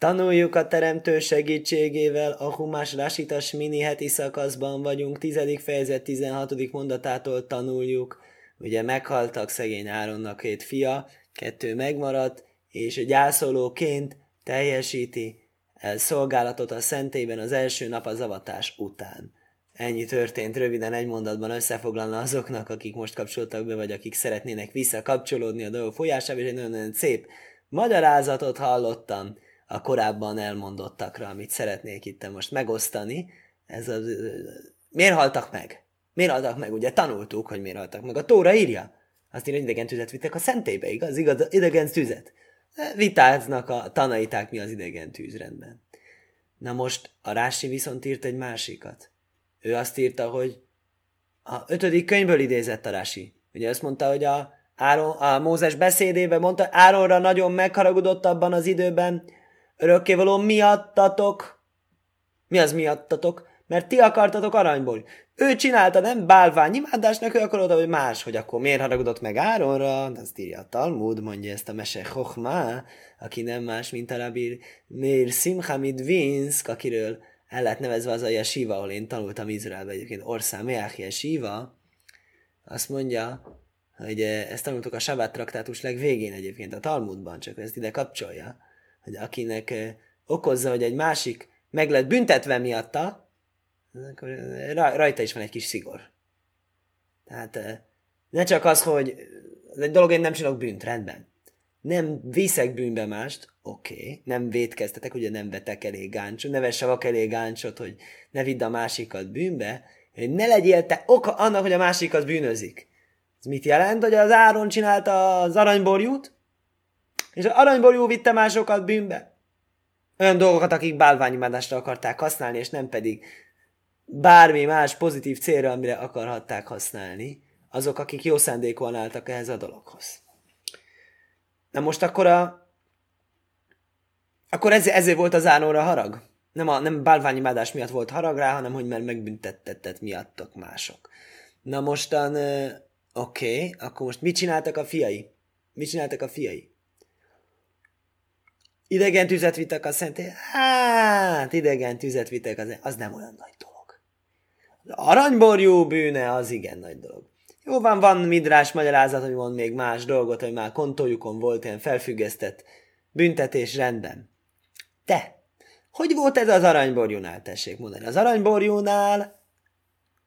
Tanuljuk a teremtő segítségével, a Humás Rasitas mini heti szakaszban vagyunk, 10. fejezet 16. mondatától tanuljuk. Ugye meghaltak szegény Áronnak két fia, kettő megmaradt, és gyászolóként teljesíti el szolgálatot a szentében az első nap az avatás után. Ennyi történt röviden egy mondatban összefoglalna azoknak, akik most kapcsoltak be, vagy akik szeretnének visszakapcsolódni a dolgok folyásába, és egy nagyon-nagyon szép magyarázatot hallottam a korábban elmondottakra, amit szeretnék itt most megosztani. Ez az, miért haltak meg? Miért haltak meg? Ugye tanultuk, hogy miért haltak meg. A Tóra írja. Azt írja, hogy idegen tüzet vittek a szentélybe, igaz? igaz idegen tüzet. Vitáznak a tanaiták, mi az idegen tűzrendben. Na most a Rási viszont írt egy másikat. Ő azt írta, hogy a ötödik könyvből idézett a Rási. Ugye azt mondta, hogy a, Áron, a Mózes beszédében mondta, Áronra nagyon megharagudott abban az időben, örökkévaló miattatok. Mi az miattatok? Mert ti akartatok aranyból. Ő csinálta, nem bálvány imádásnak, ő akarod, hogy más, hogy akkor miért haragudott meg Áronra, azt írja a Talmud, mondja ezt a mese Chochma, aki nem más, mint a Rabir Mir Simchamid Vinsk, akiről el lett nevezve az a Yeshiva, ahol én tanultam Izraelbe, egyébként Orszám Meach Yeshiva, azt mondja, hogy eh, ezt tanultuk a Sabát traktátus legvégén egyébként a Talmudban, csak ezt ide kapcsolja, hogy akinek eh, okozza, hogy egy másik meg lett büntetve miatta, akkor rajta is van egy kis szigor. Tehát ne csak az, hogy egy dolog, én nem csinálok bűnt, rendben. Nem viszek bűnbe mást, oké, okay. nem védkeztetek, ugye nem vetek elég gáncsot, ne vesse elég gáncsot, hogy ne vidd a másikat bűnbe, hogy ne legyél te oka annak, hogy a másik az bűnözik. Ez mit jelent, hogy az Áron csinálta az aranyborjút, és az aranyborjú vitte másokat bűnbe? Olyan dolgokat, akik bálványimádásra akarták használni, és nem pedig bármi más pozitív célra, amire akarhatták használni, azok, akik jó szándékon álltak ehhez a dologhoz. Na most akkor a... Akkor ez, ezért volt az Ánóra harag? Nem, a, nem bálványimádás miatt volt harag rá, hanem hogy mert megbüntettetett miattok mások. Na mostan, oké, okay, akkor most mit csináltak a fiai? Mit csináltak a fiai? Idegen tüzet vittek a szenté. Hát, idegen tüzet vittek, az, az nem olyan nagy dolog. Aranyborjú bűne az igen nagy dolog. Jó van, van midrás magyarázat, hogy mond még más dolgot, hogy már kontójukon volt ilyen felfüggesztett büntetés rendben. Te, hogy volt ez az aranyborjúnál, tessék mondani? Az aranyborjúnál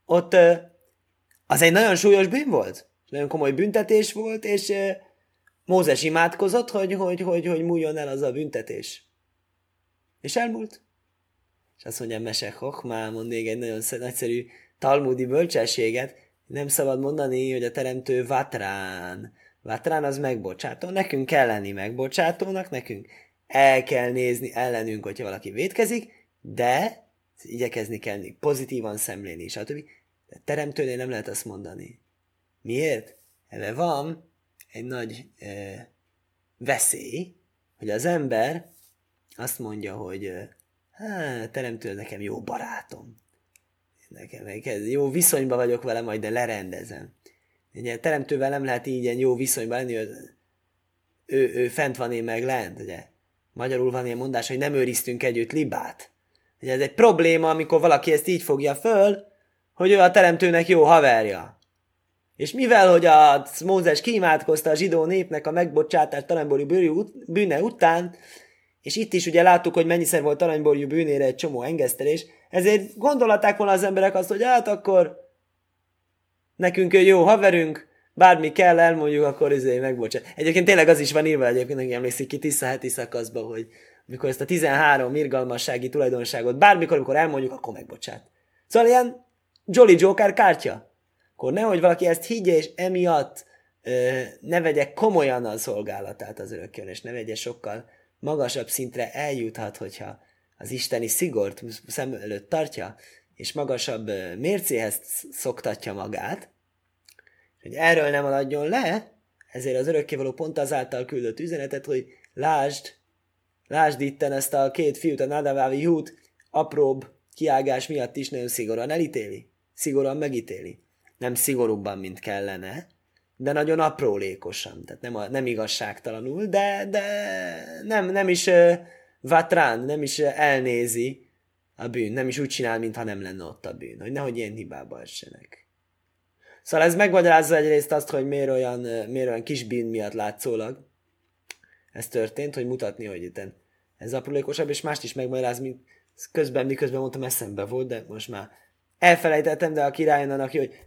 ott az egy nagyon súlyos bűn volt, nagyon komoly büntetés volt, és Mózes imádkozott, hogy, hogy, hogy, hogy múljon el az a büntetés. És elmúlt. És azt mondja, Mese Hochmá, mond még egy nagyon nagyszerű talmudi bölcsességet, nem szabad mondani, hogy a teremtő vatrán. Vatrán az megbocsátó. Nekünk kell lenni megbocsátónak, nekünk el kell nézni ellenünk, hogyha valaki vétkezik, de igyekezni kell pozitívan szemlélni, stb. De teremtőnél nem lehet azt mondani. Miért? Ebben van egy nagy e, veszély, hogy az ember azt mondja, hogy hát, teremtő nekem jó barátom. Nekem jó viszonyban vagyok vele, majd de lerendezem. Ugye, teremtővel nem lehet így ilyen jó viszonyban lenni, hogy ő, ő fent van, én meg lent, ugye. Magyarul van ilyen mondás, hogy nem őriztünk együtt libát. Ugye ez egy probléma, amikor valaki ezt így fogja föl, hogy ő a teremtőnek jó haverja. És mivel, hogy a Mózes kiimádkozta a zsidó népnek a megbocsátás talánbori bűne után, és itt is ugye láttuk, hogy mennyiszer volt aranyborjú bűnére egy csomó engesztelés, ezért gondolták volna az emberek azt, hogy hát akkor nekünk ő jó haverünk, bármi kell, elmondjuk, akkor izé megbocsát. Egyébként tényleg az is van írva, egyébként neki emlékszik ki Tisza heti szakaszba, hogy mikor ezt a 13 irgalmassági tulajdonságot bármikor, amikor elmondjuk, akkor megbocsát. Szóval ilyen Jolly Joker kártya. Akkor nehogy valaki ezt higgye, és emiatt ö, ne vegye komolyan a szolgálatát az örökkön, és ne vegye sokkal magasabb szintre eljuthat, hogyha az isteni szigort szem előtt tartja, és magasabb mércéhez szoktatja magát, hogy erről nem aladjon le, ezért az örökkévaló pont azáltal küldött üzenetet, hogy lásd, lásd itten ezt a két fiút, a Nadavávi hút apróbb kiágás miatt is nagyon szigorúan elítéli. Szigorúan megítéli. Nem szigorúbban, mint kellene, de nagyon aprólékosan, tehát nem, a, nem igazságtalanul, de, de nem, nem is vatrán, nem is elnézi a bűn, nem is úgy csinál, mintha nem lenne ott a bűn, hogy nehogy ilyen hibába essenek. Szóval ez megmagyarázza egyrészt azt, hogy miért olyan, miért olyan kis bűn miatt látszólag ez történt, hogy mutatni, hogy itt ez aprólékosabb, és mást is megmagyaráz, mint közben, miközben mondtam, eszembe volt, de most már elfelejtettem, de a királyon annak, hogy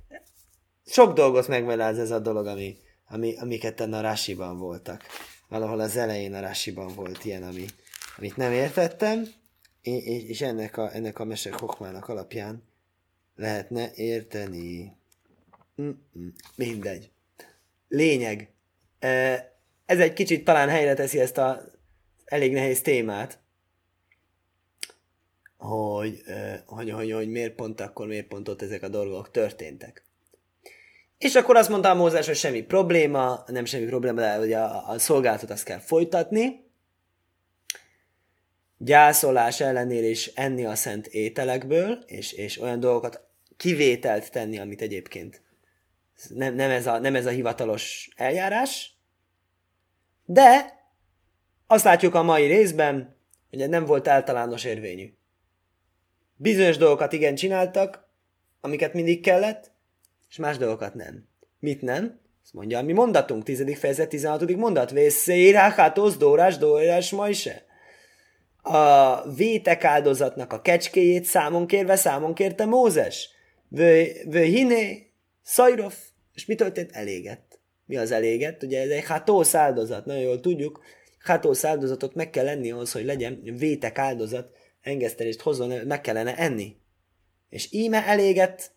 sok dolgot megmagyaráz ez a dolog, ami, ami, amiket a rásiban voltak. Valahol az elején a rásiban volt ilyen, ami, amit nem értettem, és ennek a, ennek a mesek hokmának alapján lehetne érteni. Mm-mm, mindegy. Lényeg. Ez egy kicsit talán helyre teszi ezt a elég nehéz témát, hogy, hogy, hogy, hogy miért pont akkor, miért pont ott ezek a dolgok történtek. És akkor azt mondta a Mózes, hogy semmi probléma, nem semmi probléma, de hogy a, a szolgálatot azt kell folytatni. Gyászolás ellenére is enni a szent ételekből, és, és olyan dolgokat kivételt tenni, amit egyébként nem, nem, ez a, nem ez a hivatalos eljárás, de azt látjuk a mai részben, hogy nem volt általános érvényű. Bizonyos dolgokat igen csináltak, amiket mindig kellett, és más dolgokat nem. Mit nem? Azt mondja, mi mondatunk, 10. fejezet, 16. mondat. Vészéráhátosz, dórás, dórás, majse. A vétek áldozatnak a kecskéjét számon kérve számon kérte Mózes. Vő hiné, szajrof. És mi történt? Elégett. Mi az elégett? Ugye ez egy hátósz áldozat, nagyon jól tudjuk. Hátósz áldozatot meg kell lenni ahhoz, hogy legyen vétek áldozat, engesztelést hozzon, meg kellene enni. És íme elégett,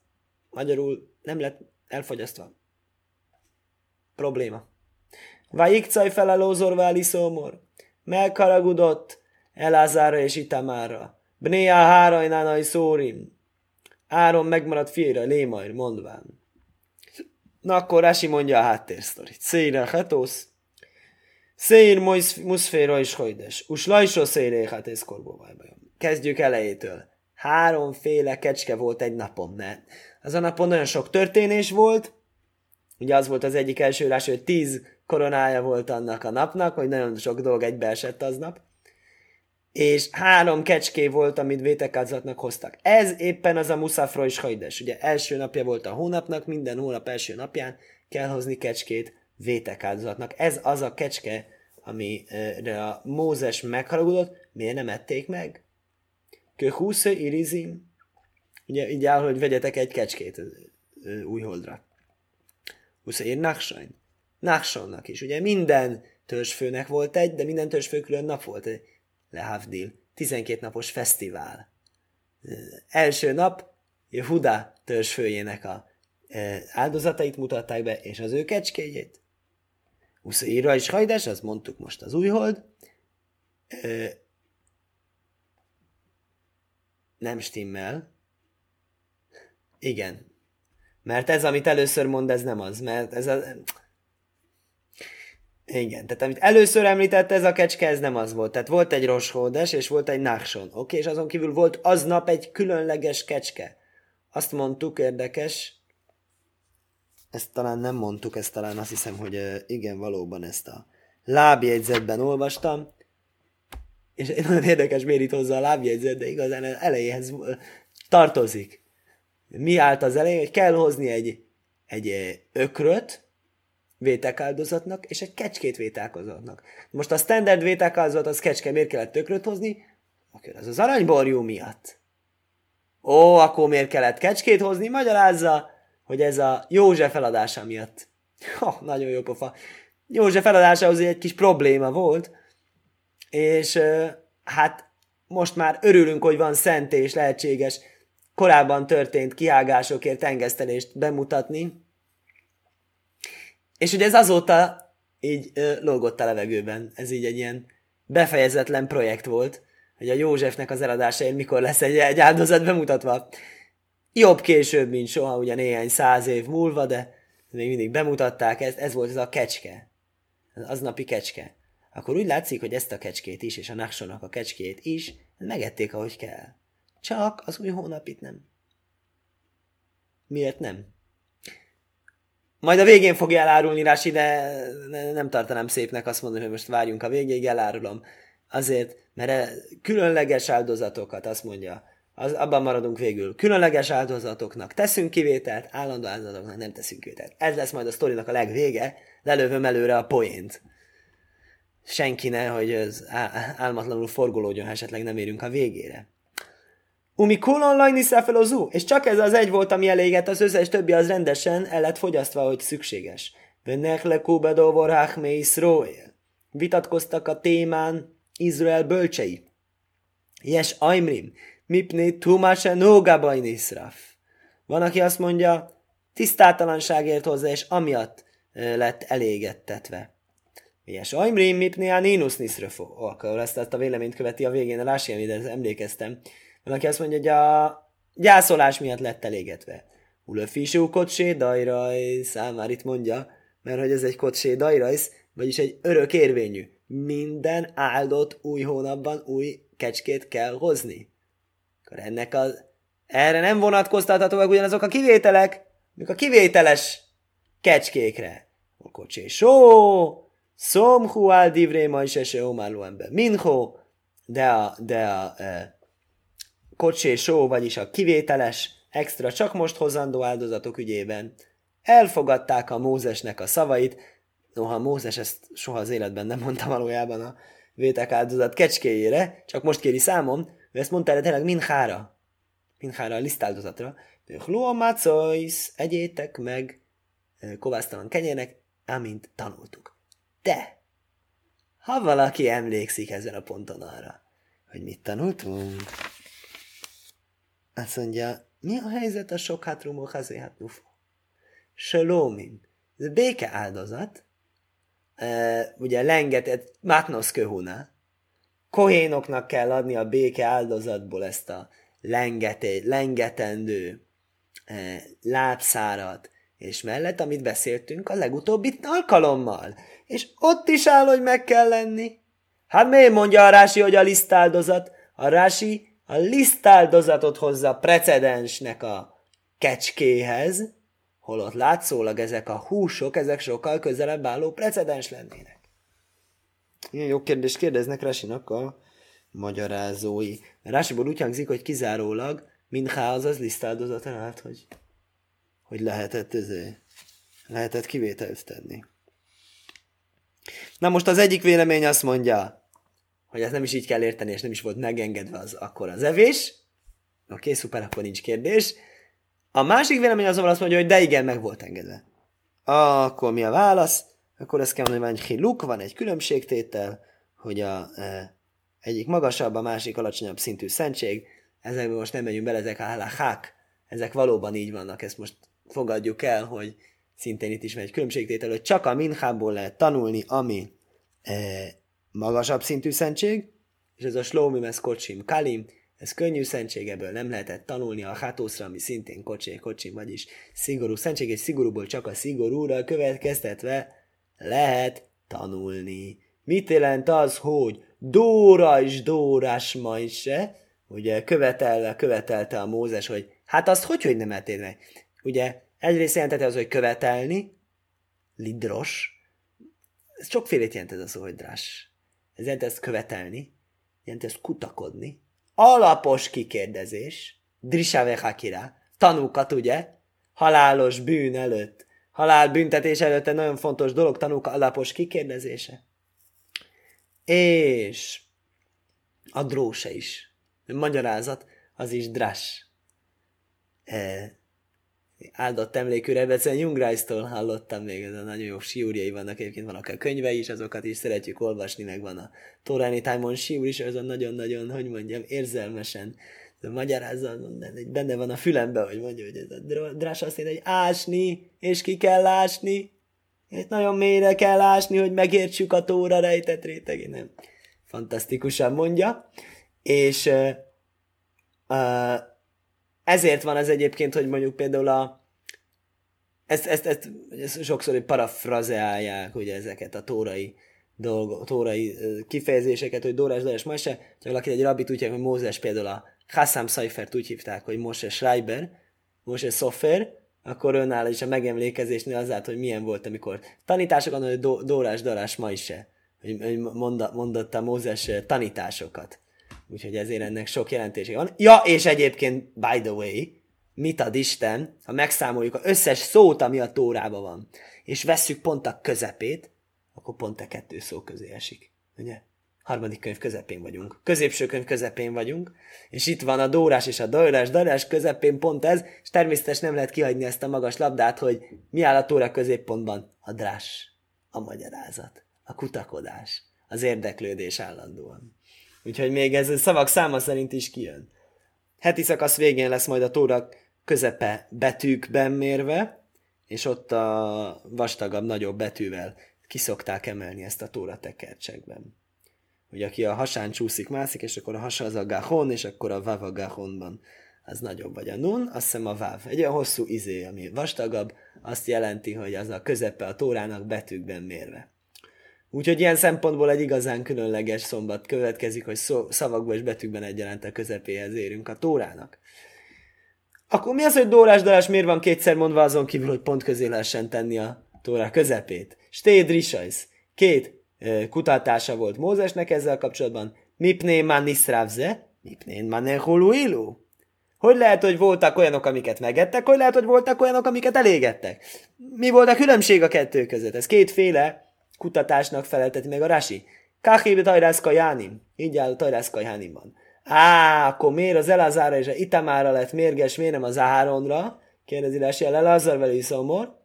magyarul nem lett elfogyasztva. Probléma. Vajikcaj fel a lózorváli szómor. Megharagudott Elázára és Itamára. Bnéa hárajnánai szórim. Áron megmaradt fiére, Lémajr, mondván. Na akkor Rasi mondja a háttérsztorit. Széjre hetósz. Széjr muszféra is hojdes. Us lajsó széjre hát ez Kezdjük elejétől. Háromféle kecske volt egy napon, mert az a napon nagyon sok történés volt, ugye az volt az egyik első írás, hogy tíz koronája volt annak a napnak, hogy nagyon sok dolog egybeesett aznap, és három kecské volt, amit vétekázatnak hoztak. Ez éppen az a Muszafra is hajdes. Ugye első napja volt a hónapnak, minden hónap első napján kell hozni kecskét vétekáldozatnak. Ez az a kecske, amire a Mózes megharagudott, miért nem ették meg? Köhúsze irizim, Ugye így áll, hogy vegyetek egy kecskét új holdra. Huszér Naksajn. Naksonnak is. Ugye minden törzsfőnek volt egy, de minden törzsfő külön nap volt. Lehavdil. 12 napos fesztivál. Első nap Huda törzsfőjének a áldozatait mutatták be, és az ő kecskéjét. Uszéra is hajdás, azt mondtuk most az újhold. Nem stimmel. Igen. Mert ez, amit először mond, ez nem az, mert ez a... Igen, tehát amit először említett ez a kecske, ez nem az volt. Tehát volt egy roshódes, és volt egy nachson. Oké, és azon kívül volt aznap egy különleges kecske. Azt mondtuk, érdekes, ezt talán nem mondtuk, ezt talán azt hiszem, hogy igen, valóban ezt a lábjegyzetben olvastam, és nagyon érdekes miért itt hozzá a lábjegyzet, de igazán elejéhez tartozik mi állt az elején, hogy kell hozni egy, egy ökröt vétekáldozatnak, és egy kecskét vétekáldozatnak. Most a standard vétekáldozat, az kecske, miért kellett ökröt hozni? Akkor az az aranyborjú miatt. Ó, akkor miért kellett kecskét hozni? Magyarázza, hogy ez a József feladása miatt. Ha, nagyon jó pofa. József feladásához egy kis probléma volt, és hát most már örülünk, hogy van szent és lehetséges korábban történt kiágásokért engesztelést bemutatni. És ugye ez azóta így ö, lógott a levegőben. Ez így egy ilyen befejezetlen projekt volt, hogy a Józsefnek az eladásáért mikor lesz egy, egy áldozat bemutatva. Jobb később, mint soha, ugye néhány száz év múlva, de még mindig bemutatták ezt, ez volt ez a kecske. Az aznapi kecske. Akkor úgy látszik, hogy ezt a kecskét is, és a Naksonnak a kecskét is megették, ahogy kell. Csak az új hónapit nem. Miért nem? Majd a végén fogja elárulni Rási, de nem tartanám szépnek azt mondani, hogy most várjunk a végéig, elárulom. Azért, mert különleges áldozatokat, azt mondja, az, abban maradunk végül. Különleges áldozatoknak teszünk kivételt, állandó áldozatoknak nem teszünk kivételt. Ez lesz majd a sztorinak a legvége, lelövöm előre a poént. Senki ne, hogy ez álmatlanul forgolódjon, ha esetleg nem érünk a végére. Umi kulon lajni szefelozú, és csak ez az egy volt, ami elégett, az összes többi az rendesen el lett fogyasztva, hogy szükséges. Vennek le kubedovor hachme Israel. Vitatkoztak a témán Izrael bölcsei. Yes, Aimrim, mipné tumase nógabain iszraf. Van, aki azt mondja, tisztátalanságért hozzá, és amiatt lett elégettetve. Yes, Aimrim, mipné a nínus niszrafo. Akkor ezt, ezt a véleményt követi a végén a Rási, emlékeztem. Van, aki azt mondja, hogy a gyászolás miatt lett elégetve. Ulöfisú kocsé dajraj, már itt mondja, mert hogy ez egy kocsé dajrajsz, vagyis egy örök érvényű. Minden áldott új hónapban új kecskét kell hozni. Akkor ennek az... Erre nem vonatkoztathatóak ugyanazok a kivételek, mik a kivételes kecskékre. A kocsé só, szomhu divré ma is eső ember. Minho, de a, de a e, kocsé só, vagyis a kivételes, extra csak most hozandó áldozatok ügyében. Elfogadták a Mózesnek a szavait, noha Mózes ezt soha az életben nem mondta valójában a vétek áldozat kecskéjére, csak most kéri számon, ő ezt mondta erre tényleg Minhára, Minhára a lisztáldozatra, Luomacois, egyétek meg kovásztalan kenyérnek, amint tanultuk. De, ha valaki emlékszik ezen a ponton arra, hogy mit tanultunk, azt mondja, mi a helyzet a sok hátrumok hát nufo? Salomim. Ez a béke áldozat, uh, ugye lengetett Matnos köhuna. Kohénoknak kell adni a béke áldozatból ezt a lengeté, lengetendő uh, lábszárat, és mellett, amit beszéltünk a legutóbbi alkalommal. És ott is áll, hogy meg kell lenni. Hát miért mondja a Rási, hogy a lisztáldozat? A Rási a lisztáldozatot hozza precedensnek a kecskéhez, holott látszólag ezek a húsok, ezek sokkal közelebb álló precedens lennének. Ilyen jó kérdést kérdeznek Rasinak a magyarázói. Rásiból úgy hangzik, hogy kizárólag Minchá az lisztáldozatra állt, hogy, hogy lehetett, ezé, lehetett kivételt tenni. Na most az egyik vélemény azt mondja, hogy ezt nem is így kell érteni, és nem is volt megengedve az akkor az evés. Oké, szuper, akkor nincs kérdés. A másik vélemény azonban azt mondja, hogy de igen, meg volt engedve. Akkor mi a válasz? Akkor ezt kell mondani, hogy hiluk, van egy különbségtétel, hogy a e, egyik magasabb, a másik alacsonyabb szintű szentség. Ezekben most nem megyünk bele, ezek a halachák, ezek valóban így vannak, ezt most fogadjuk el, hogy szintén itt is van egy különbségtétel, hogy csak a minhából lehet tanulni, ami e, magasabb szintű szentség, és ez a slómi, ez kocsim, kalim, ez könnyű szentség, ebből nem lehetett tanulni a hátószra, ami szintén kocsé, kocsim, vagyis szigorú szentség, és szigorúból csak a szigorúra következtetve lehet tanulni. Mit jelent az, hogy Dóra is Dórás ma is se? Ugye követelve, követelte a Mózes, hogy hát azt hogy, hogy nem eltér meg? Ugye egyrészt jelentette az, hogy követelni, lidros, ez sokfélét jelent ez a szó, hogy drás. Ez jelent ezt követelni, jelent ezt kutakodni, alapos kikérdezés, drisave hakira, tanúkat, ugye? Halálos bűn előtt, halálbüntetés előtt egy nagyon fontos dolog, tanúk alapos kikérdezése. És a dróse is. Magyarázat, az is drás. E, áldott emlékű Rebecen Jungreisztól hallottam még, ez a nagyon jó siúrjai vannak, egyébként vannak a könyvei is, azokat is szeretjük olvasni, meg van a Tóráni Tájmon siúr is, az a nagyon-nagyon, hogy mondjam, érzelmesen magyarázza, benne van a fülembe, hogy mondja, hogy ez a drás azt mondja, hogy ásni, és ki kell ásni, és nagyon mélyre kell ásni, hogy megértsük a tóra rejtett rétegét, nem? Fantasztikusan mondja, és uh, uh, ezért van ez egyébként, hogy mondjuk például a ezt, ezt, ezt, ezt sokszor parafrazeálják, ugye ezeket a tórai dolgo, tórai kifejezéseket, hogy Dórás, Dórás, Mose, csak valaki egy rabit úgy hívják, hogy Mózes például a Hassam Seifert úgy hívták, hogy Mose Schreiber, Mose Sofer, akkor önálló is a megemlékezésnél az állt, hogy milyen volt, amikor tanítások, hogy Dórás, Dórás, Maise. hogy mondotta Mózes tanításokat. Úgyhogy ezért ennek sok jelentése van. Ja, és egyébként, by the way, mit ad Isten, ha megszámoljuk az összes szót, ami a tórában van, és vesszük pont a közepét, akkor pont a kettő szó közé esik. Ugye? Harmadik könyv közepén vagyunk. Középső könyv közepén vagyunk, és itt van a Dórás és a Dajrás, Dajrás közepén pont ez, és természetesen nem lehet kihagyni ezt a magas labdát, hogy mi áll a Tóra középpontban? A drás, a magyarázat, a kutakodás, az érdeklődés állandóan. Úgyhogy még ez a szavak száma szerint is kijön. Heti szakasz végén lesz majd a Tóra közepe betűkben mérve, és ott a vastagabb, nagyobb betűvel kiszokták emelni ezt a Tóra tekercsekben. Hogy aki a hasán csúszik, mászik, és akkor a hasa az a gahon, és akkor a vav a gahonban az nagyobb, vagy a nun, azt hiszem a váv. Egy olyan hosszú izé, ami vastagabb, azt jelenti, hogy az a közepe a tórának betűkben mérve. Úgyhogy ilyen szempontból egy igazán különleges szombat következik, hogy szó, szavakban és betűkben egyaránt a közepéhez érünk a tórának. Akkor mi az, hogy dórás miért van kétszer mondva azon kívül, hogy pont közé lehessen tenni a tóra közepét? Stéd Risajsz. Két e, kutatása volt Mózesnek ezzel kapcsolatban. Mipné man niszrávze, mipnén man ilu. Hogy lehet, hogy voltak olyanok, amiket megettek, hogy lehet, hogy voltak olyanok, amiket elégettek? Mi volt a különbség a kettő között? Ez kétféle kutatásnak felelteti meg a Rasi. Káhébe tajrászka jánim. Így áll a tajrászka jánimban. Á, akkor miért az Elazára és a Itamára lett mérges, miért nem az Áronra? Kérdezi Rasi el Elazar veli szomor.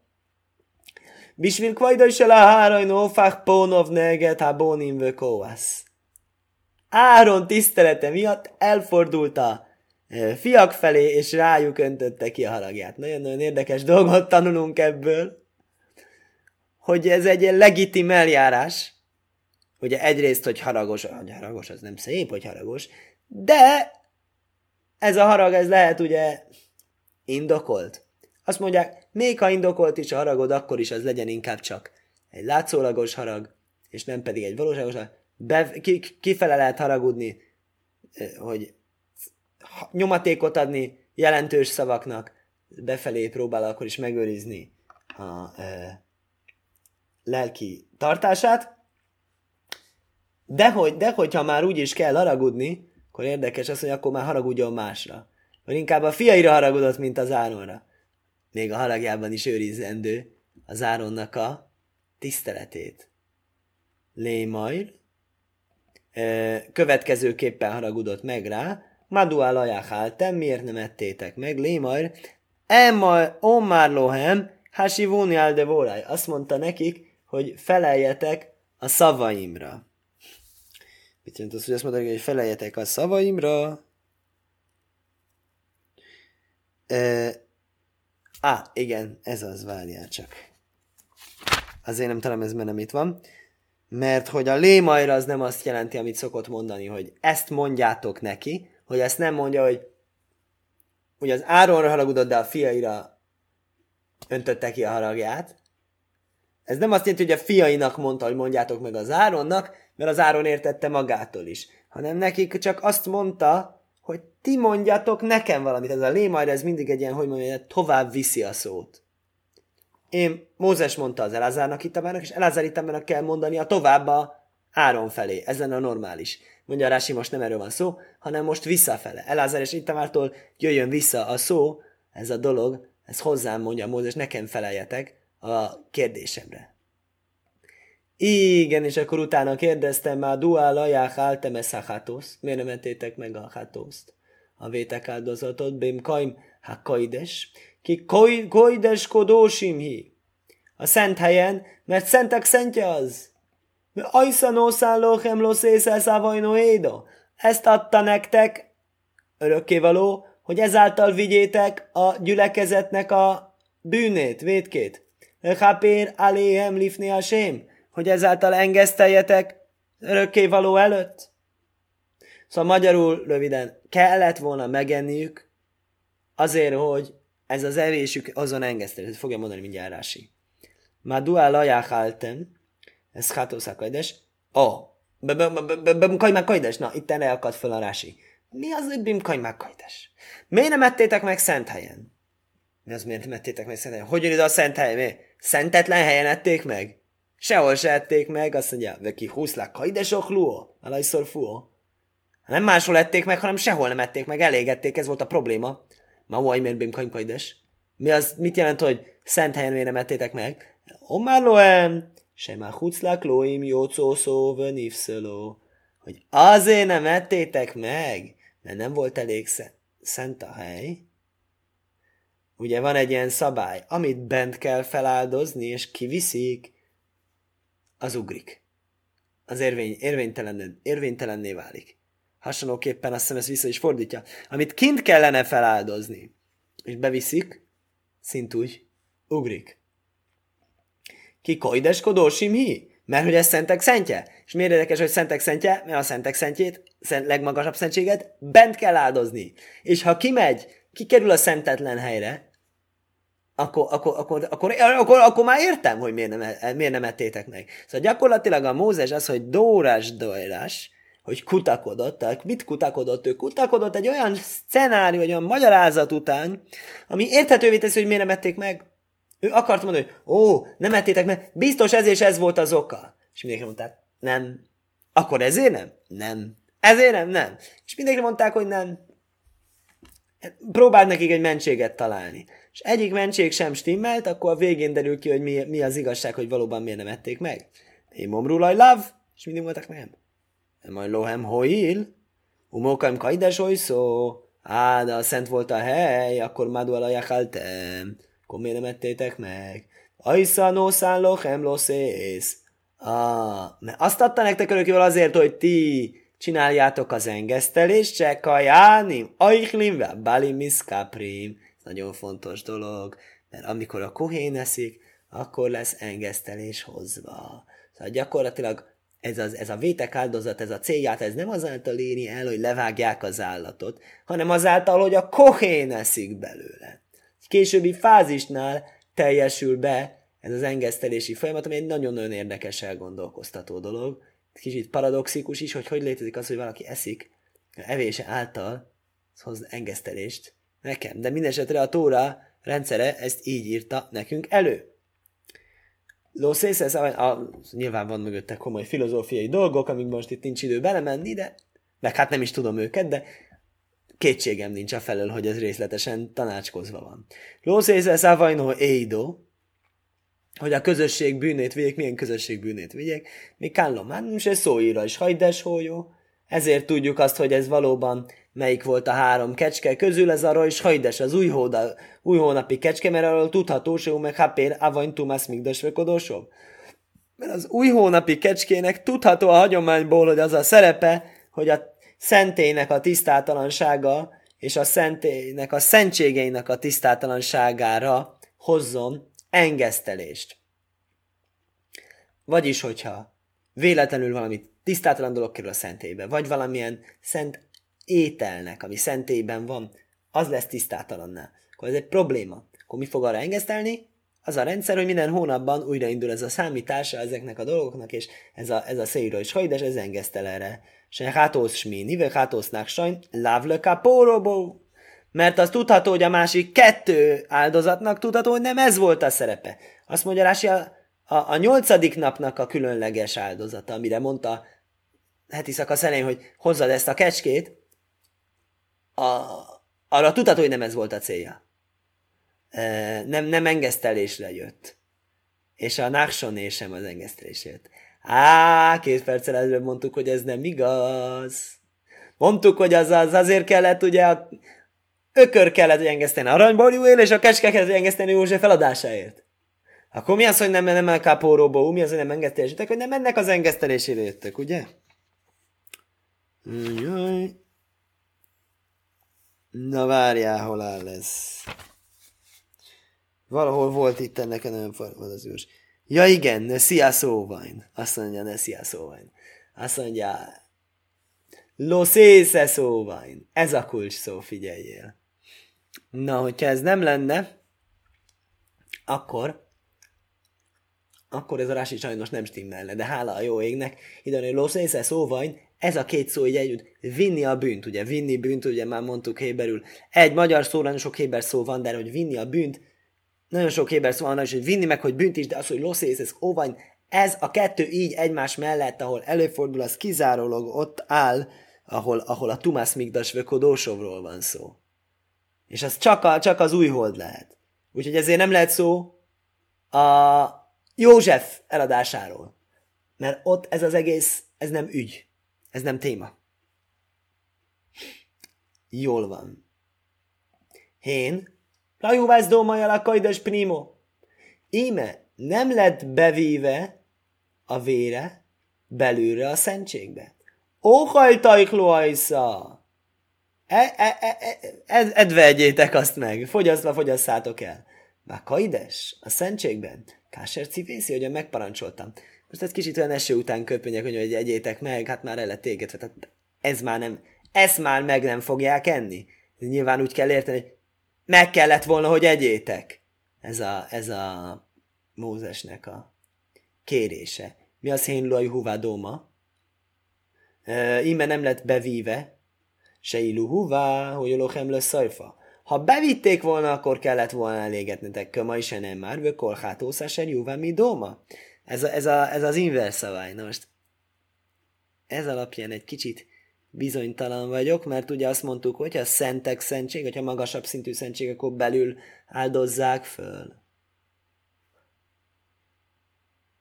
Bisvil kvajda is el a hárajnó fák pónov neget ha bónim vökóász. Áron tisztelete miatt elfordult a e, fiak felé, és rájuk öntötte ki a haragját. Nagyon-nagyon érdekes dolgot tanulunk ebből hogy ez egy legitim eljárás, ugye egyrészt, hogy haragos, hogy haragos, az nem szép, hogy haragos, de ez a harag, ez lehet ugye indokolt. Azt mondják, még ha indokolt is a haragod, akkor is az legyen inkább csak egy látszólagos harag, és nem pedig egy valóságos harag. Be, ki, kifele lehet haragudni, hogy nyomatékot adni jelentős szavaknak, befelé próbál akkor is megőrizni a, lelki tartását, de hogy, de hogyha már úgy is kell haragudni, akkor érdekes az, hogy akkor már haragudjon másra. Vagy inkább a fiaira haragudott, mint az Áronra. Még a haragjában is őrizendő az Áronnak a tiszteletét. Lémajr következőképpen haragudott meg rá, Madua lajach miért nem ettétek meg? Lémajr, Emma Omar Lohem, Hasivóni de Azt mondta nekik, hogy feleljetek a szavaimra. Mit jelent az, hogy azt mondani, hogy feleljetek a szavaimra? E, á, igen, ez az, várjál csak. Azért nem talán ez nem itt van. Mert hogy a lémajra az nem azt jelenti, amit szokott mondani, hogy ezt mondjátok neki, hogy ezt nem mondja, hogy ugye az Áronra haragudott, de a fiaira öntötte ki a haragját, ez nem azt jelenti, hogy a fiainak mondta, hogy mondjátok meg az Áronnak, mert az Áron értette magától is, hanem nekik csak azt mondta, hogy ti mondjatok nekem valamit. Ez a lémajra, ez mindig egy ilyen, hogy mondja, tovább viszi a szót. Én, Mózes mondta az Elázárnak Itamának, és Elázár Itamának kell mondani a tovább a Áron felé. Ez lenne a normális. Mondja Rási, most nem erről van szó, hanem most visszafele. Elázár és Itamártól jöjjön vissza a szó, ez a dolog, ez hozzám mondja Mózes, nekem feleljetek, a kérdésemre. Igen, és akkor utána kérdeztem már, duá laják áltem a hátosz, miért nem ettétek meg a hátoszt? A vétek áldozatot, bém kaim ha kaides, ki kaides kodósim hi. A szent helyen, mert szentek szentje az. Ajszanószán lochem loszészel szavajnó édo. Ezt adta nektek, örökkévaló, hogy ezáltal vigyétek a gyülekezetnek a bűnét, vétkét. Echapér aléhem lifni a sém, hogy ezáltal engeszteljetek örökkévaló előtt? Szóval magyarul röviden kellett volna megenniük azért, hogy ez az evésük azon engesztel. Ez fogja mondani mindjárt Rási. Madua lajach altem, ez hátószak kajdes. Ó, bemkajmák kajdes. Na, itt elakadt fel a Rási. Mi az, hogy bimkajmák kajdes? Miért nem ettétek meg szent helyen? Mi az, miért nem ettétek meg szent helyen? Hogy jön ide a szent hely? Mi? Szentetlen helyen ették meg? Sehol se ették meg, azt mondja, veki huszlák kaidesok luó, alajszor fuó. Nem máshol ették meg, hanem sehol nem ették meg, elégették, ez volt a probléma. Ma uaj miért kaim kaides? Mi az, mit jelent, hogy szent helyen miért nem ettétek meg? Omár loem, sem a huclák lóim jócószó vönívszöló. Hogy azért nem ettétek meg, mert nem volt elég szent a hely. Ugye van egy ilyen szabály, amit bent kell feláldozni, és kiviszik, az ugrik. Az érvény, érvénytelen, érvénytelenné válik. Hasonlóképpen azt hiszem ez vissza is fordítja. Amit kint kellene feláldozni, és beviszik, szintúgy ugrik. Ki kojdeskodó simhi? Mert hogy ez szentek szentje? És miért érdekes, hogy szentek szentje? Mert a szentek szentjét, szent, legmagasabb szentséget bent kell áldozni. És ha kimegy, kikerül a szentetlen helyre, akkor, akkor, akkor, akkor, akkor, akkor már értem, hogy miért nem, miért nem ettétek meg. Szóval gyakorlatilag a Mózes az, hogy dórás dórás, hogy kutakodott, mit kutakodott? Ő kutakodott egy olyan szenárió, egy olyan magyarázat után, ami érthetővé teszi, hogy miért nem ették meg. Ő akart mondani, hogy ó, nem ettétek meg, biztos ez és ez volt az oka. És mindenki mondták, nem. Akkor ezért nem? Nem. Ezért nem? Nem. És mindenki mondták, hogy nem. Próbált nekik egy mentséget találni. És egyik mentség sem stimmelt, akkor a végén derül ki, hogy mi, mi az igazság, hogy valóban miért nem ették meg. Én momrulaj love, és mindig mondták nem. Majd lohem hoil, umókaim kaides szó. Á, de a szent volt a hely, akkor madu alajakaltem. Akkor miért nem ettétek meg? Ajsza no szán lochem loszész. Ah, mert azt adta nektek örökkével azért, hogy ti csináljátok az engesztelést, se kajánim, ajklim, balim miszkaprim. Nagyon fontos dolog, mert amikor a kohén eszik, akkor lesz engesztelés hozva. Szóval gyakorlatilag ez, az, ez a vétek áldozat, ez a célját, ez nem azáltal éri el, hogy levágják az állatot, hanem azáltal, hogy a kohén eszik belőle. Egy későbbi fázisnál teljesül be ez az engesztelési folyamat, ami egy nagyon-nagyon érdekes elgondolkoztató dolog. Kicsit paradoxikus is, hogy hogy létezik az, hogy valaki eszik, evése által hoz engesztelést nekem. De mindesetre a Tóra rendszere ezt így írta nekünk elő. Lószész, a, nyilván van mögötte komoly filozófiai dolgok, amik most itt nincs idő belemenni, de meg hát nem is tudom őket, de kétségem nincs a felől, hogy ez részletesen tanácskozva van. Lószész, szavajnó éidó, hogy a közösség bűnét vigyék, milyen közösség bűnét vigyék, mi kállom, se szóira is hajdes hójó, ezért tudjuk azt, hogy ez valóban melyik volt a három kecske közül, ez a Rojs Hajdes, az új, hóda, új hónapi kecske, mert arról tudható, hogy meg hapér avany tumász migdasvekodósov. Mert az új hónapi kecskének tudható a hagyományból, hogy az a szerepe, hogy a szentélynek a tisztátalansága és a szentélynek a szentségeinek a tisztátalanságára hozzon engesztelést. Vagyis, hogyha véletlenül valami tisztátalan dolog kerül a szentélybe, vagy valamilyen szent ételnek, ami szentélyben van, az lesz tisztátalanná. Akkor ez egy probléma. Akkor mi fog arra engesztelni? Az a rendszer, hogy minden hónapban újraindul ez a számítása ezeknek a dolgoknak, és ez a, ez a széjra is hajdes, ez engesztel erre. Se hátósz smi, nive hátósznak sajn, lávle kapóróbó. Mert az tudható, hogy a másik kettő áldozatnak tudható, hogy nem ez volt a szerepe. Azt mondja Rási, a, a, a nyolcadik napnak a különleges áldozata, amire mondta heti szakasz elején, hogy hozzad ezt a kecskét, a, arra tudható, hogy nem ez volt a célja. E, nem, nem engesztelésre jött. És a Nachsoné sem az engesztelésre jött. Á, két perccel előbb mondtuk, hogy ez nem igaz. Mondtuk, hogy az, az azért kellett, ugye a ökör kellett, engeszteni aranyborjúért, és a kecske kellett, engeszteni József feladásáért. Akkor mi az, hogy nem, nem elkápóróból, mi az, hogy nem engesztelésétek, hogy nem ennek az engesztelésére jöttek, ugye? Jaj. Na várjál, hol áll ez? Valahol volt itt ennek nagyon volt az ős. Ja igen, ne szia szóvain. Azt mondja, ne szia szóvain. Azt mondja, lo szésze szóvain. Ez a kulcs szó, figyeljél. Na, hogyha ez nem lenne, akkor akkor ez a rási sajnos nem stimmelne, de hála a jó égnek, ide hogy lo szésze szóvain, ez a két szó így együtt, vinni a bűnt, ugye, vinni bűnt, ugye már mondtuk héberül. Egy magyar szó, nagyon sok héber szó van, de hogy vinni a bűnt, nagyon sok héber szó van, hogy vinni meg, hogy bűnt is, de az, hogy loszész, ez óvany, Ez a kettő így egymás mellett, ahol előfordul, az kizárólag ott áll, ahol, ahol a Tumász Migdas Vökodósovról van szó. És az csak, a, csak az új hold lehet. Úgyhogy ezért nem lehet szó a József eladásáról. Mert ott ez az egész, ez nem ügy. Ez nem téma. Jól van. Hén, Lajuvász dómajal a kajdes primo. Íme nem lett bevíve a vére belülre a szentségbe. Óhajtajkló ajsza! E, e, e, e, ed, edve egyétek azt meg, fogyasztva fogyasszátok el. Már kaides, a szentségben, káser civészi, hogyan megparancsoltam. Most ez kicsit olyan eső után köpönyek, hogy egyétek meg, hát már el lett égetve. Tehát ez már nem, ezt már meg nem fogják enni. Nyilván úgy kell érteni, hogy meg kellett volna, hogy egyétek. Ez a, ez a Mózesnek a kérése. Mi az hénlói huvá dóma? E, íme nem lett bevíve, se huvá, hogy olochem lesz szajfa. Ha bevitték volna, akkor kellett volna elégetnetek köma is, nem már, vökol hátószásen júvá mi dóma. Ez, a, ez, a, ez az inverse szabály. Na most ez alapján egy kicsit bizonytalan vagyok, mert ugye azt mondtuk, hogy a szentek szentség, hogyha magasabb szintű szentség, akkor belül áldozzák föl.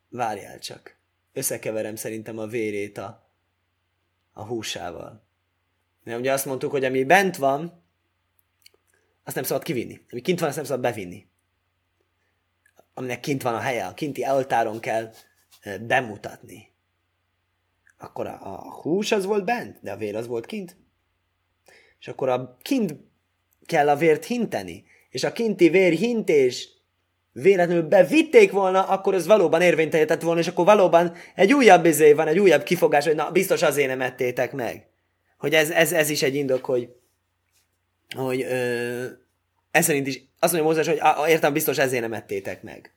Várjál csak. Összekeverem szerintem a vérét a, a húsával. Mert ugye azt mondtuk, hogy ami bent van, azt nem szabad kivinni. Ami kint van, azt nem szabad bevinni. Aminek kint van a helye, a kinti oltáron kell bemutatni. Akkor a, a hús az volt bent, de a vér az volt kint. És akkor a kint kell a vért hinteni. És a kinti vér hintés véletlenül bevitték volna, akkor ez valóban érvényteljetett volna, és akkor valóban egy újabb izé van, egy újabb kifogás, hogy na, biztos azért nem ettétek meg. Hogy ez, ez, ez is egy indok, hogy, hogy ö, ez szerint is azt mondja Mózes, hogy a, értem, biztos ezért nem ettétek meg.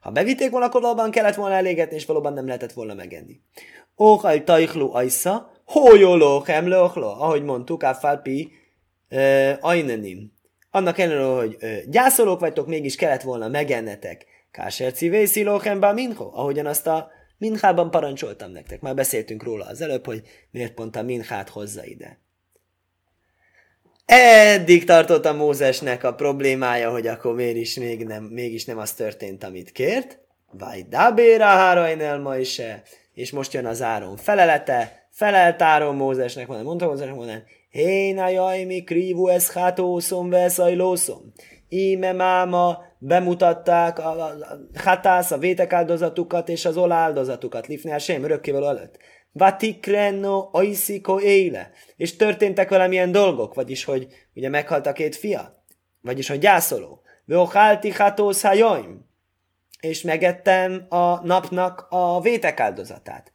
Ha bevitték volna, akkor valóban kellett volna elégetni, és valóban nem lehetett volna megenni. Óhaj tajkló ajsza, hójóló hemlókló, ahogy mondtuk, áfálpi ajnenim. Annak ellenére, hogy ö, gyászolók vagytok, mégis kellett volna megennetek. Káser civész ilóhemba minho, ahogyan azt a minhában parancsoltam nektek. Már beszéltünk róla az előbb, hogy miért pont a minhát hozza ide. Eddig tartott a Mózesnek a problémája, hogy akkor miért is még nem, mégis nem az történt, amit kért. Vaj dabéra hárajnel ma is És most jön az áron felelete, felelt áron Mózesnek, mondta Mózesnek, mondta, Héna jaj, mi krívú ez hátószom, veszajlószom. Íme máma bemutatták a, a, a hatász, a vétek áldozatukat és az olá áldozatukat, lifnál sem, örökkévaló előtt. Vatikrenno oisiko éle. És történtek velem ilyen dolgok, vagyis, hogy ugye meghalt a két fia, vagyis, hogy gyászoló. Veochálti hatósz hajoim. És megettem a napnak a vétek áldozatát.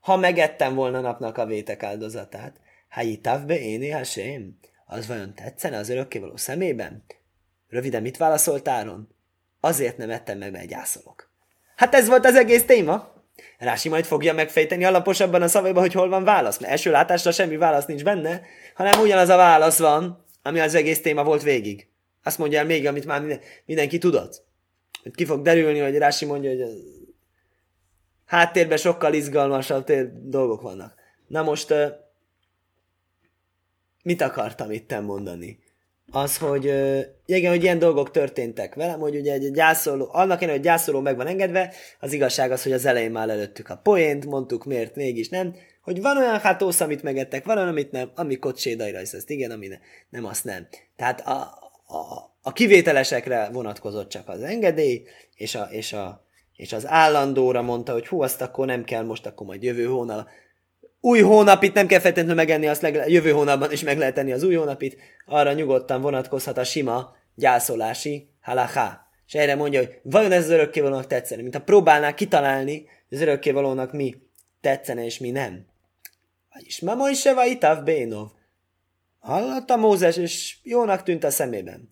Ha megettem volna napnak a vétek áldozatát, Hayitav be éni Hashem? Az vajon tetszene az örökkévaló szemében? Röviden mit válaszolt Áron? Azért nem ettem meg, mert gyászolok. Hát ez volt az egész téma. Rási majd fogja megfejteni alaposabban a szavaiba, hogy hol van válasz, mert első látásra semmi válasz nincs benne, hanem ugyanaz a válasz van, ami az egész téma volt végig. Azt mondja el még, amit már minden, mindenki tudott. Hogy ki fog derülni, hogy Rási mondja, hogy háttérben sokkal izgalmasabb dolgok vannak. Na most mit akartam itt mondani? Az, hogy igen, hogy ilyen dolgok történtek velem, hogy ugye egy gyászoló, annak én, hogy gyászoló meg van engedve, az igazság az, hogy az elején már előttük a poént, mondtuk miért mégis nem, hogy van olyan hátósz, amit megettek, van olyan, amit nem, ami kocsédaira is, azt igen, ami ne, nem, azt nem. Tehát a, a, a kivételesekre vonatkozott csak az engedély, és, a, és, a, és az állandóra mondta, hogy hú, azt akkor nem kell most, akkor majd jövő hónap új hónapit nem kell feltétlenül megenni, azt legalább, jövő hónapban is meg lehet tenni az új hónapit, arra nyugodtan vonatkozhat a sima gyászolási halaká. És erre mondja, hogy vajon ez az örökkévalónak tetszene, mint ha próbálná kitalálni, az örökkévalónak mi tetszene és mi nem. Vagyis ma is se itav bénov. Hallotta Mózes, és jónak tűnt a szemében.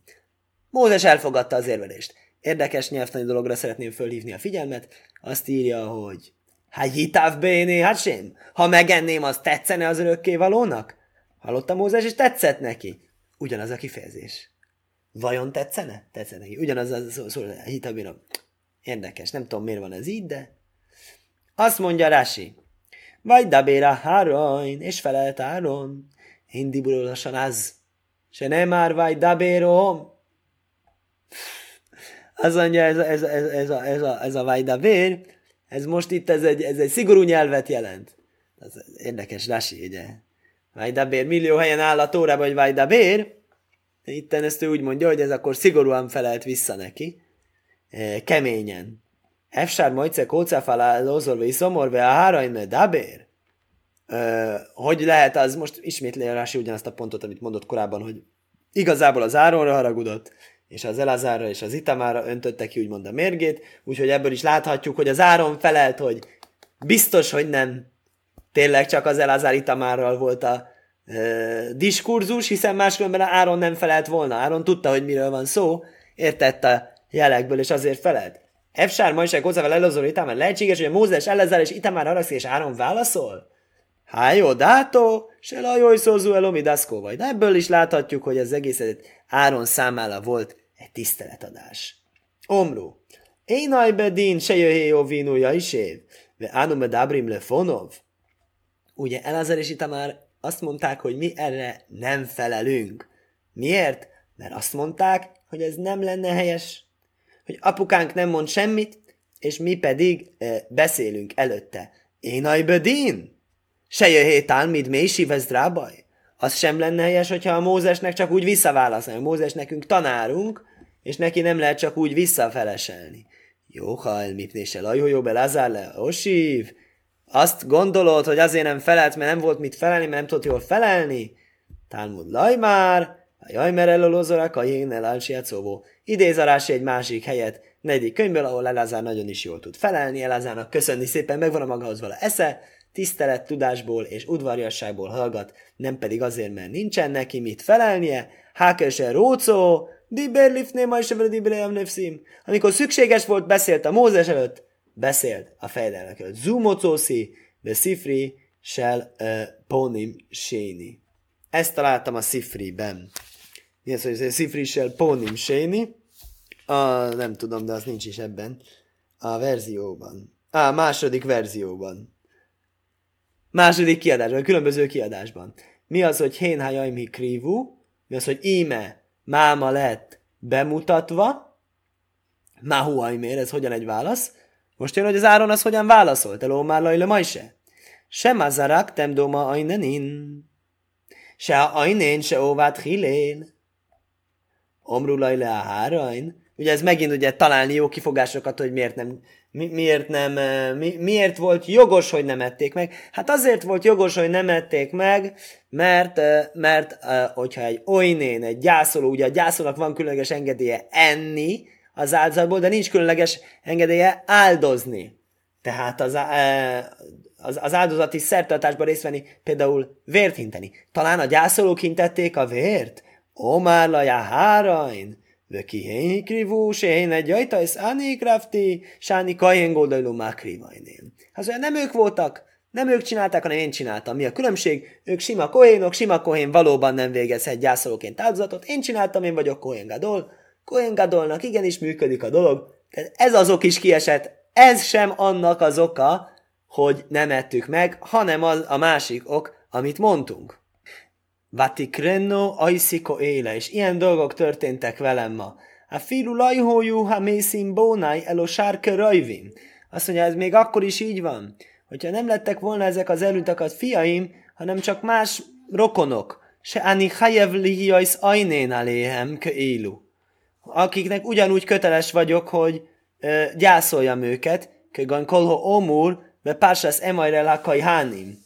Mózes elfogadta az érvelést. Érdekes nyelvtani dologra szeretném fölhívni a figyelmet. Azt írja, hogy Hajitáv béné hasém? Ha megenném, az tetszene az örökkévalónak? Hallotta Mózes, és tetszett neki. Ugyanaz a kifejezés. Vajon tetszene? Tetszene neki. Ugyanaz a szó, szó, szó Érdekes, nem tudom miért van ez így, de Azt mondja Rasi, vagy dabéra hárain, és felelt Áron, indibulólasan az, se nem már vagy dabérom. Az mondja, ez, ez, ez, ez, a, ez, a, ez a vajdavér, ez most itt ez egy, ez egy szigorú nyelvet jelent. Ez érdekes, Rasi, ugye? Vajdabér, millió helyen áll a tórában, hogy Vajdabér. Itten ezt ő úgy mondja, hogy ez akkor szigorúan felelt vissza neki. E, keményen. Efsár Mojce Kócafalá Lózorva Iszomorve a Hárajme Dabér. E, hogy lehet az, most ismétli Rási ugyanazt a pontot, amit mondott korábban, hogy igazából az Áronra haragudott, és az Elazárra és az Itamára öntötte ki úgymond a mérgét, úgyhogy ebből is láthatjuk, hogy az Áron felelt, hogy biztos, hogy nem tényleg csak az Elazár Itamárral volt a e, diskurzus, hiszen máskülönben Áron nem felelt volna. Áron tudta, hogy miről van szó, értette a jelekből, és azért felelt. Efsár Majsák hozzával elazol Itamár. Lehetséges, hogy a Mózes Elazár és Itamár haragszik, és Áron válaszol? Há, jó, dátó, se la jó szózú elomi daszkó vagy. De ebből is láthatjuk, hogy az egész Áron számára volt egy tiszteletadás. Omru. Én ajbedin se jöjjé jó vínúja is év. Ve ánum dabrim le fonov. Ugye Elazar és Itamár azt mondták, hogy mi erre nem felelünk. Miért? Mert azt mondták, hogy ez nem lenne helyes. Hogy apukánk nem mond semmit, és mi pedig e, beszélünk előtte. Én ajbedin? Se jöjjé talmid mély sivez drábaj? Az sem lenne helyes, hogyha a Mózesnek csak úgy visszaválaszolni. A Mózes nekünk tanárunk, és neki nem lehet csak úgy visszafeleselni. Jó, ha elmipnése lajhó be lazár le, osív. Azt gondolod, hogy azért nem felelt, mert nem volt mit felelni, mert nem tudott jól felelni? Talmud laj már, a jaj merellolózorak a jégnel álsiátszóvó. Idézarási egy másik helyet, negyedik könyvből, ahol Elázár nagyon is jól tud felelni, Elázárnak köszönni szépen, megvan a magához vala esze, tisztelet, tudásból és udvariasságból hallgat, nem pedig azért, mert nincsen neki mit felelnie, hákese rócó, Diber lifné se diber nefszim. Amikor szükséges volt, beszélt a Mózes előtt, beszélt a fejdelmek előtt. Zumocószi, de szifri, sel uh, ponim séni. Ezt találtam a szifriben. Mi az, hogy szifri sel ponim séni? A, nem tudom, de az nincs is ebben. A verzióban. Á, második verzióban. Második kiadásban, különböző kiadásban. Mi az, hogy hén mi krívú? Mi az, hogy íme máma lett bemutatva, Mahuaimér, ez hogyan egy válasz? Most jön, hogy az Áron az hogyan válaszolt, eló már lajle majse. Se mazarak temdoma ajnenin. Se a ajnén, se óvát hilén. Omru lajle a hárain. Ugye ez megint ugye találni jó kifogásokat, hogy miért nem mi, miért nem, mi, miért volt jogos, hogy nem ették meg? Hát azért volt jogos, hogy nem ették meg, mert, mert hogyha egy olynén, egy gyászoló, ugye a gyászolónak van különleges engedélye enni az áldozatból, de nincs különleges engedélye áldozni. Tehát az, az, az áldozati szertartásban részt venni, például vért hinteni. Talán a gyászolók hintették a vért? Omár laja hárain, וכי הן הקריבו שהן egyajtais ánékrafti, sáni kajen goldajló mákrivajnén. Hát olyan nem ők voltak, nem ők csinálták, hanem én csináltam. Mi a különbség? Ők sima kohénok, sima kohén valóban nem végezhet gyászolóként áldozatot. Én csináltam, én vagyok kohén gadol. Kohén gadolnak igenis működik a dolog. Tehát ez az ok is kiesett. Ez sem annak az oka, hogy nem ettük meg, hanem az a másik ok, amit mondtunk. Vatikrenno ajsziko éle, és ilyen dolgok történtek velem ma. A filu lajhójú, ha mészim bónai elo sárke rajvim. Azt mondja, ez még akkor is így van. Hogyha nem lettek volna ezek az elültakat fiaim, hanem csak más rokonok, se ani hajev lihijajsz ajnén aléhem élu. Akiknek ugyanúgy köteles vagyok, hogy ö, gyászoljam őket, kögan kolho omur, be pársász emajre lakai hánim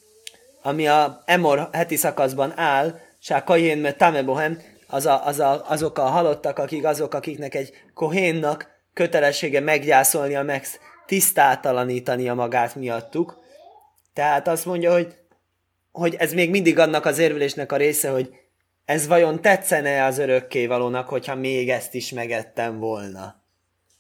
ami a Emor heti szakaszban áll, sá kajén me tamebohem, az a, az a, azok a halottak, akik azok, akiknek egy kohénnak kötelessége meggyászolnia, meg tisztátalanítania magát miattuk. Tehát azt mondja, hogy, hogy ez még mindig annak az érvelésnek a része, hogy ez vajon tetszene az örökkévalónak, hogyha még ezt is megettem volna.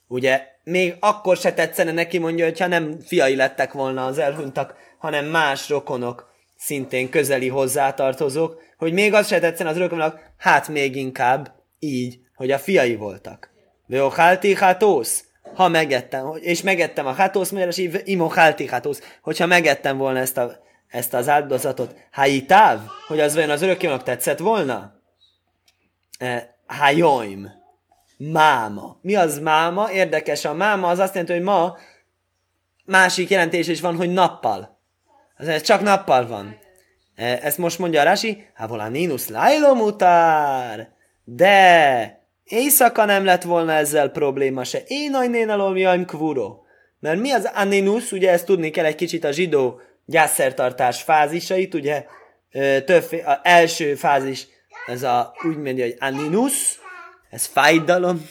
Ugye, még akkor se tetszene neki, mondja, hogyha nem fiai lettek volna az elhunytak, hanem más rokonok szintén közeli hozzátartozók, hogy még az se tetszen az örökömnek, hát még inkább így, hogy a fiai voltak. Veochálti hátósz, ha megettem, és megettem a hátósz, mert imo hálti hátósz, hogyha megettem volna ezt, a, ezt az áldozatot, hájitáv, hogy az vajon az örökkévalónak tetszett volna? E, hájoim. Máma. Mi az máma? Érdekes, a máma az azt jelenti, hogy ma másik jelentés is van, hogy nappal. Ez csak nappal van. E, ezt most mondja a Rasi, hávolá nínus lájlomutár. De éjszaka nem lett volna ezzel probléma se. Én ajnén alól jaim kvuro. Mert mi az aninus, ugye ezt tudni kell egy kicsit a zsidó gyászszertartás fázisait, ugye több, a első fázis, ez a úgy mondja, hogy aninus, ez fájdalom,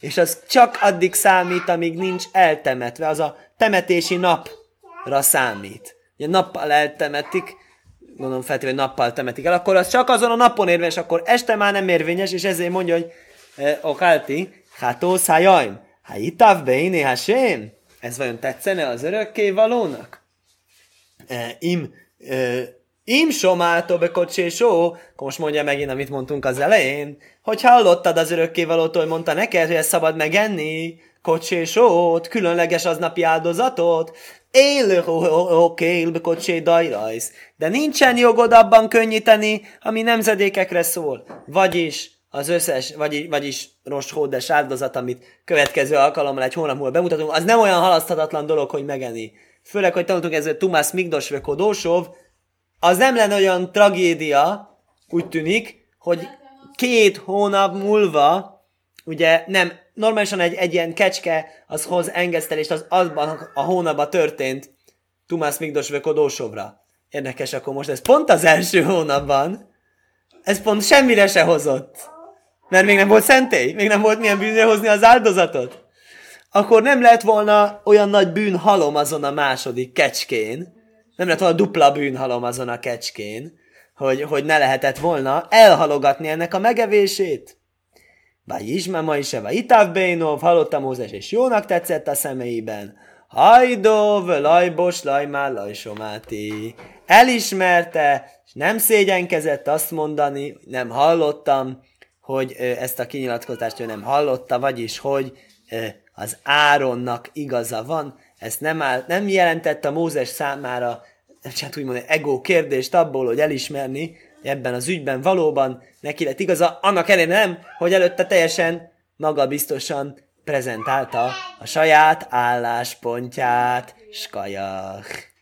és az csak addig számít, amíg nincs eltemetve, az a temetési napra számít. Ugye nappal eltemetik, gondolom feltétlenül nappal temetik el, akkor az csak azon a napon érvényes, akkor este már nem érvényes, és ezért mondja, hogy eh, okálti, hátósz hájaim, há itáv beini hasém, ez vajon tetszene az örökké valónak? E, im, e, im somáltó be só, akkor most mondja megint, amit mondtunk az elején, hogy hallottad az örökkévalótól, hogy mondta neked, hogy ezt szabad megenni, kocsésót, különleges aznapi áldozatot, élő oké, kocsé dajrajsz. De nincsen jogod abban könnyíteni, ami nemzedékekre szól. Vagyis az összes, vagy, vagyis Rost Hódes áldozat, amit következő alkalommal egy hónap múlva bemutatunk, az nem olyan halaszthatatlan dolog, hogy megenni. Főleg, hogy tanultunk ezzel Tumász Migdos Kodósov, az nem lenne olyan tragédia, úgy tűnik, hogy két hónap múlva, ugye nem, normálisan egy, egy ilyen kecske az hoz engesztelést, az azban a hónapban történt Tumász Migdos Kodósovra. Érdekes, akkor most ez pont az első hónapban, ez pont semmire se hozott. Mert még nem volt szentély, még nem volt milyen bűnre hozni az áldozatot. Akkor nem lett volna olyan nagy bűn halom azon a második kecskén, nem lett volna dupla bűn halom azon a kecskén, hogy, hogy ne lehetett volna elhalogatni ennek a megevését. Vagy Isma is vagy Itáv Bénov, hallotta Mózes, és jónak tetszett a szemeiben. Hajdov, lajbos, lajmár, lajsomáti. Elismerte, és nem szégyenkezett azt mondani, nem hallottam, hogy ezt a kinyilatkozást ő nem hallotta, vagyis, hogy az Áronnak igaza van, ezt nem, áll, nem jelentette Mózes számára, hát úgymond ego kérdést abból, hogy elismerni, ebben az ügyben valóban neki lett igaza, annak ellenére nem, hogy előtte teljesen magabiztosan prezentálta a saját álláspontját. Skajach.